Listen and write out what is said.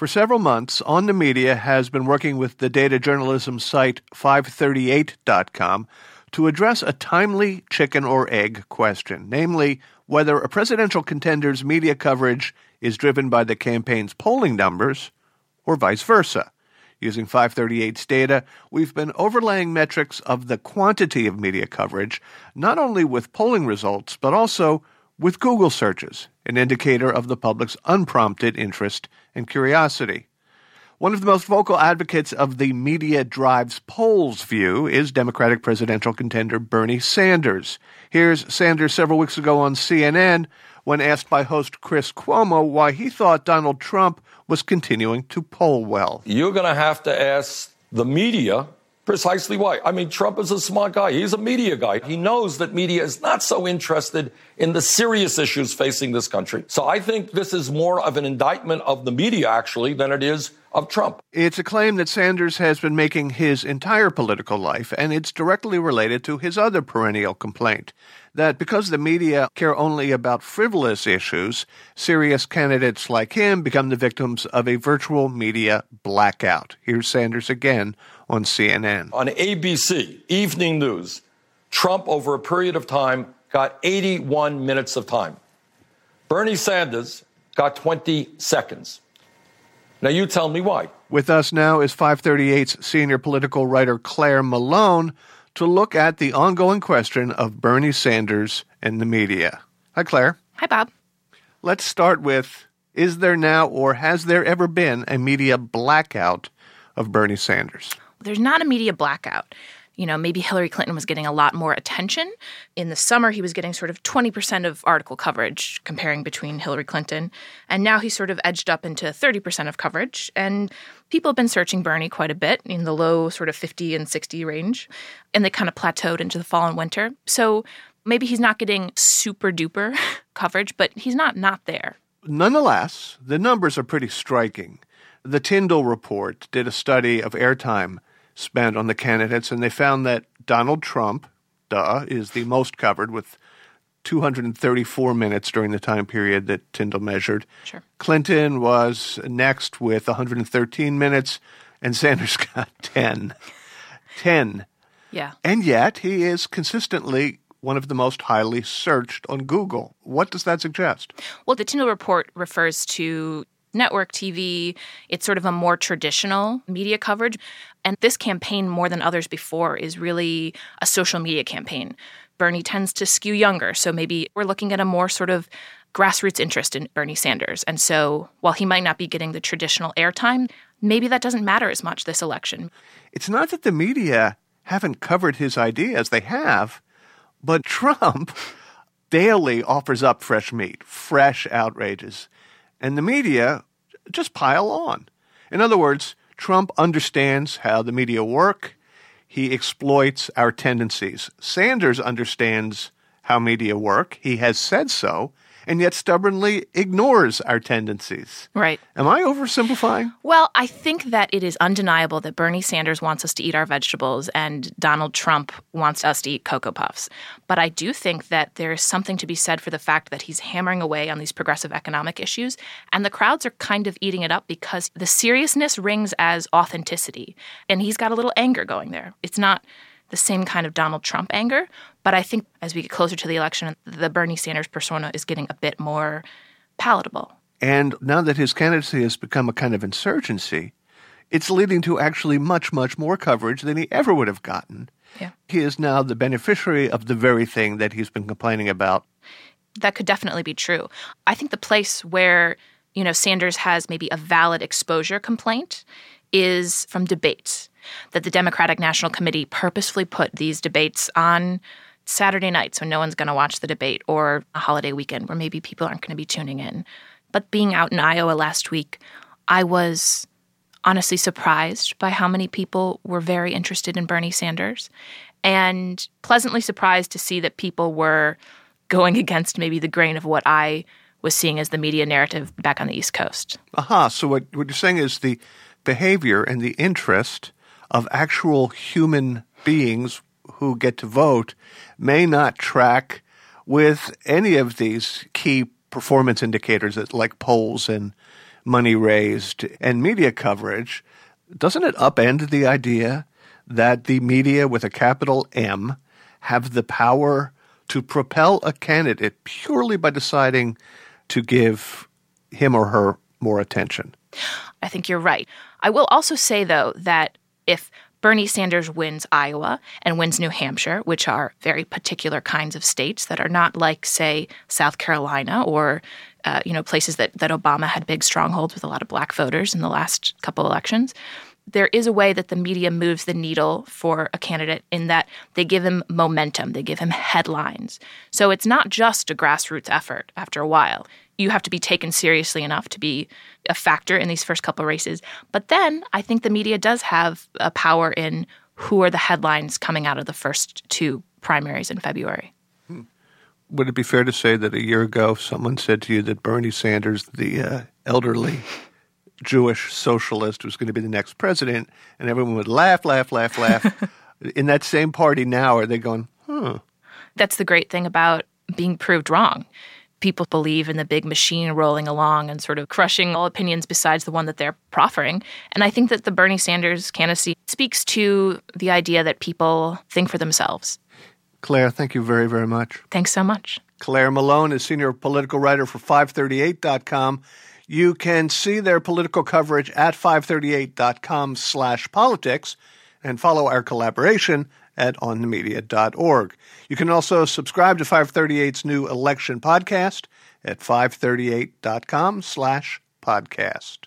For several months, On the Media has been working with the data journalism site 538.com to address a timely chicken or egg question, namely whether a presidential contender's media coverage is driven by the campaign's polling numbers or vice versa. Using 538's data, we've been overlaying metrics of the quantity of media coverage, not only with polling results, but also with Google searches, an indicator of the public's unprompted interest and curiosity. One of the most vocal advocates of the media drives polls view is Democratic presidential contender Bernie Sanders. Here's Sanders several weeks ago on CNN when asked by host Chris Cuomo why he thought Donald Trump was continuing to poll well. You're going to have to ask the media precisely why. I mean, Trump is a smart guy. He's a media guy. He knows that media is not so interested in the serious issues facing this country. So I think this is more of an indictment of the media, actually, than it is of Trump. It's a claim that Sanders has been making his entire political life, and it's directly related to his other perennial complaint that because the media care only about frivolous issues, serious candidates like him become the victims of a virtual media blackout. Here's Sanders again on CNN. On ABC, evening news, Trump, over a period of time, got 81 minutes of time. Bernie Sanders got 20 seconds. Now, you tell me why. With us now is 538's senior political writer Clare Malone to look at the ongoing question of Bernie Sanders and the media. Hi, Clare. Hi, Bob. Let's start with Is there now or has there ever been a media blackout of Bernie Sanders? There's not a media blackout you know, maybe Hillary Clinton was getting a lot more attention. In the summer, he was getting sort of 20% of article coverage comparing between Hillary Clinton. And now he's sort of edged up into 30% of coverage. And people have been searching Bernie quite a bit in the low sort of 50 and 60 range. And they kind of plateaued into the fall and winter. So maybe he's not getting super duper coverage, but he's not not there. Nonetheless, the numbers are pretty striking. The Tyndall report did a study of airtime spent on the candidates, and they found that Donald Trump, duh, is the most covered with 234 minutes during the time period that Tyndall measured. Sure. Clinton was next with 113 minutes, and Sanders got 10. 10. Yeah. And yet he is consistently one of the most highly searched on Google. What does that suggest? Well, the Tyndall report refers to network TV. It's sort of a more traditional media coverage. And this campaign, more than others before, is really a social media campaign. Bernie tends to skew younger. So maybe we're looking at a more sort of grassroots interest in Bernie Sanders. And so while he might not be getting the traditional airtime, maybe that doesn't matter as much this election. It's not that the media haven't covered his ideas, they have, but Trump daily offers up fresh meat, fresh outrages and the media just pile on. In other words, Trump understands how the media work. He exploits our tendencies. Sanders understands how media work. He has said so and yet stubbornly ignores our tendencies. Right. Am I oversimplifying? Well, I think that it is undeniable that Bernie Sanders wants us to eat our vegetables and Donald Trump wants us to eat Cocoa Puffs. But I do think that there's something to be said for the fact that he's hammering away on these progressive economic issues, and the crowds are kind of eating it up because the seriousness rings as authenticity. And he's got a little anger going there. It's not the same kind of Donald Trump anger. But I think as we get closer to the election, the Bernie Sanders persona is getting a bit more palatable. And now that his candidacy has become a kind of insurgency, it's leading to actually much, much more coverage than he ever would have gotten. Yeah. He is now the beneficiary of the very thing that he's been complaining about. That could definitely be true. I think the place where, you know, Sanders has maybe a valid exposure complaint is from debates that the Democratic National Committee purposefully put these debates on Saturday night so no one's going to watch the debate or a holiday weekend where maybe people aren't going to be tuning in. But being out in Iowa last week, I was honestly surprised by how many people were very interested in Bernie Sanders and pleasantly surprised to see that people were going against maybe the grain of what I was seeing as the media narrative back on the East Coast. Aha. So what, what you're saying is the behavior and the interest of actual human beings who get to vote may not track with any of these key performance indicators like polls and money raised and media coverage, doesn't it upend the idea that the media with a capital M have the power to propel a candidate purely by deciding to give him or her more attention? I think you're right. I will also say, though, that if Bernie Sanders wins Iowa and wins New Hampshire, which are very particular kinds of states that are not like, say, South Carolina or uh, you know places that that Obama had big strongholds with a lot of black voters in the last couple elections. There is a way that the media moves the needle for a candidate in that they give him momentum, they give him headlines. So it's not just a grassroots effort after a while you have to be taken seriously enough to be a factor in these first couple races. But then I think the media does have a power in who are the headlines coming out of the first two primaries in February. Would it be fair to say that a year ago someone said to you that Bernie Sanders, the uh, elderly Jewish socialist, was going to be the next president, and everyone would laugh, laugh, laugh, laugh? in that same party now, are they going, huh? That's the great thing about being proved wrong people believe in the big machine rolling along and sort of crushing all opinions besides the one that they're proffering. And I think that the Bernie Sanders candidacy speaks to the idea that people think for themselves. Clare, thank you very, very much. Thanks so much. Clare Malone is senior political writer for 538.com. You can see their political coverage at 538.com slash politics and follow our collaboration at onthemedia.org. You can also subscribe to 538's new election podcast at 538.com slash podcast.